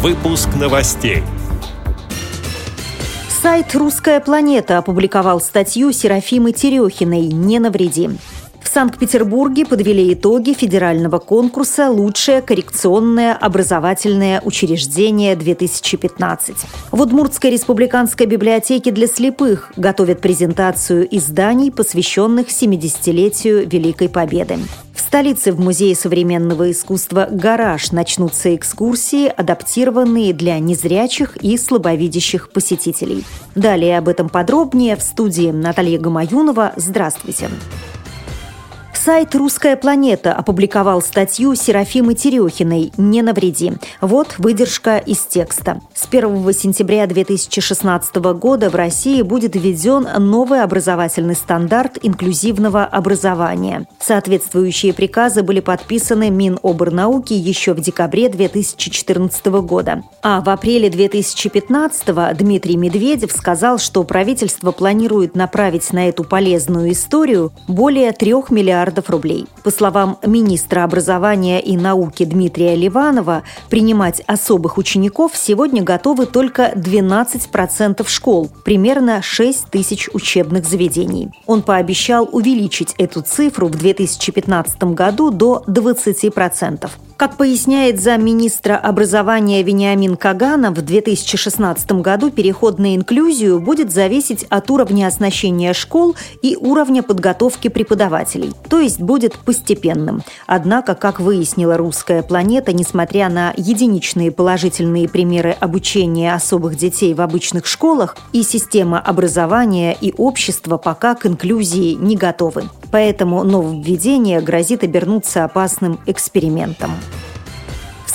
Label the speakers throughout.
Speaker 1: Выпуск новостей.
Speaker 2: Сайт «Русская планета» опубликовал статью Серафимы Терехиной «Не навреди». В Санкт-Петербурге подвели итоги федерального конкурса «Лучшее коррекционное образовательное учреждение-2015». В Удмуртской республиканской библиотеке для слепых готовят презентацию изданий, посвященных 70-летию Великой Победы. Столице в Музее современного искусства «Гараж» начнутся экскурсии, адаптированные для незрячих и слабовидящих посетителей. Далее об этом подробнее в студии Наталья Гамаюнова. Здравствуйте. Здравствуйте. Сайт «Русская планета» опубликовал статью Серафимы Терехиной «Не навреди». Вот выдержка из текста. С 1 сентября 2016 года в России будет введен новый образовательный стандарт инклюзивного образования. Соответствующие приказы были подписаны Миноборнауки еще в декабре 2014 года. А в апреле 2015 Дмитрий Медведев сказал, что правительство планирует направить на эту полезную историю более трех миллиардов миллиардов рублей. По словам министра образования и науки Дмитрия Ливанова, принимать особых учеников сегодня готовы только 12% школ, примерно 6 тысяч учебных заведений. Он пообещал увеличить эту цифру в 2015 году до 20%. Как поясняет замминистра образования Вениамин Каганов, в 2016 году переход на инклюзию будет зависеть от уровня оснащения школ и уровня подготовки преподавателей, то есть будет постепенным. Однако, как выяснила «Русская планета», несмотря на единичные положительные примеры обучения особых детей в обычных школах, и система образования, и общество пока к инклюзии не готовы. Поэтому нововведение грозит обернуться опасным экспериментом.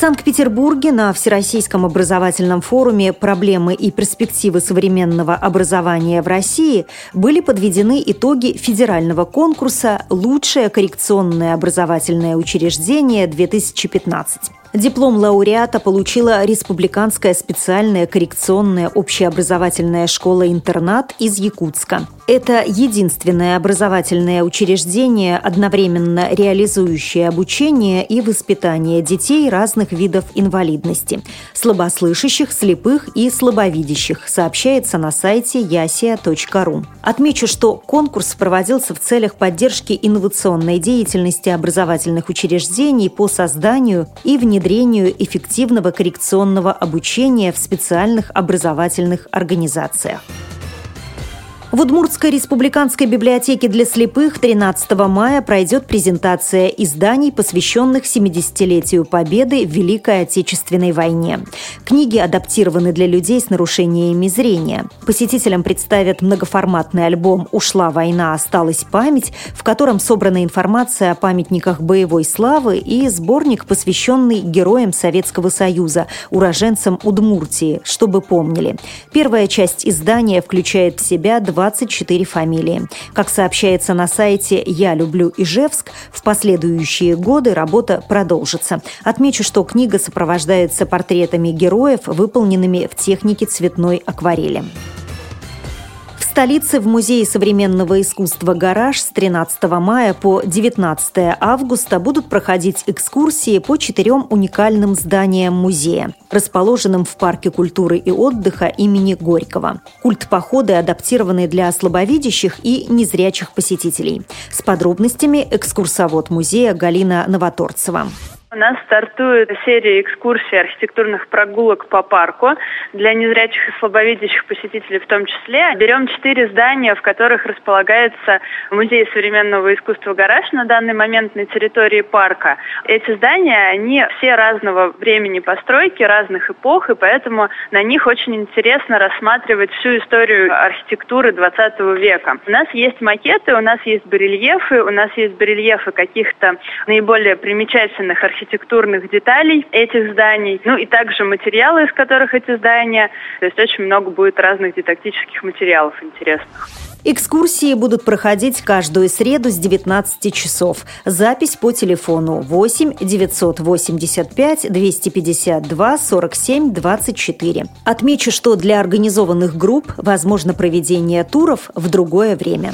Speaker 2: Санкт-Петербурге на Всероссийском образовательном форуме «Проблемы и перспективы современного образования в России» были подведены итоги федерального конкурса «Лучшее коррекционное образовательное учреждение 2015». Диплом лауреата получила Республиканская специальная коррекционная общеобразовательная школа-интернат из Якутска. Это единственное образовательное учреждение, одновременно реализующее обучение и воспитание детей разных видов инвалидности – слабослышащих, слепых и слабовидящих, сообщается на сайте yasia.ru. Отмечу, что конкурс проводился в целях поддержки инновационной деятельности образовательных учреждений по созданию и внедрению эффективного коррекционного обучения в специальных образовательных организациях. В Удмуртской республиканской библиотеке для слепых 13 мая пройдет презентация изданий, посвященных 70-летию Победы в Великой Отечественной войне. Книги адаптированы для людей с нарушениями зрения. Посетителям представят многоформатный альбом «Ушла война, осталась память», в котором собрана информация о памятниках боевой славы и сборник, посвященный героям Советского Союза, уроженцам Удмуртии, чтобы помнили. Первая часть издания включает в себя два 24 фамилии. Как сообщается на сайте «Я люблю Ижевск», в последующие годы работа продолжится. Отмечу, что книга сопровождается портретами героев, выполненными в технике цветной акварели столице в Музее современного искусства «Гараж» с 13 мая по 19 августа будут проходить экскурсии по четырем уникальным зданиям музея, расположенным в Парке культуры и отдыха имени Горького. Культ походы адаптированы для слабовидящих и незрячих посетителей. С подробностями экскурсовод музея Галина Новоторцева.
Speaker 3: У нас стартует серия экскурсий архитектурных прогулок по парку для незрячих и слабовидящих посетителей в том числе. Берем четыре здания, в которых располагается музей современного искусства «Гараж» на данный момент на территории парка. Эти здания, они все разного времени постройки, разных эпох, и поэтому на них очень интересно рассматривать всю историю архитектуры 20 века. У нас есть макеты, у нас есть барельефы, у нас есть барельефы каких-то наиболее примечательных архитектурных архитектурных деталей этих зданий, ну и также материалы, из которых эти здания. То есть очень много будет разных дидактических материалов интересных.
Speaker 2: Экскурсии будут проходить каждую среду с 19 часов. Запись по телефону 8 985 252 47 24. Отмечу, что для организованных групп возможно проведение туров в другое время.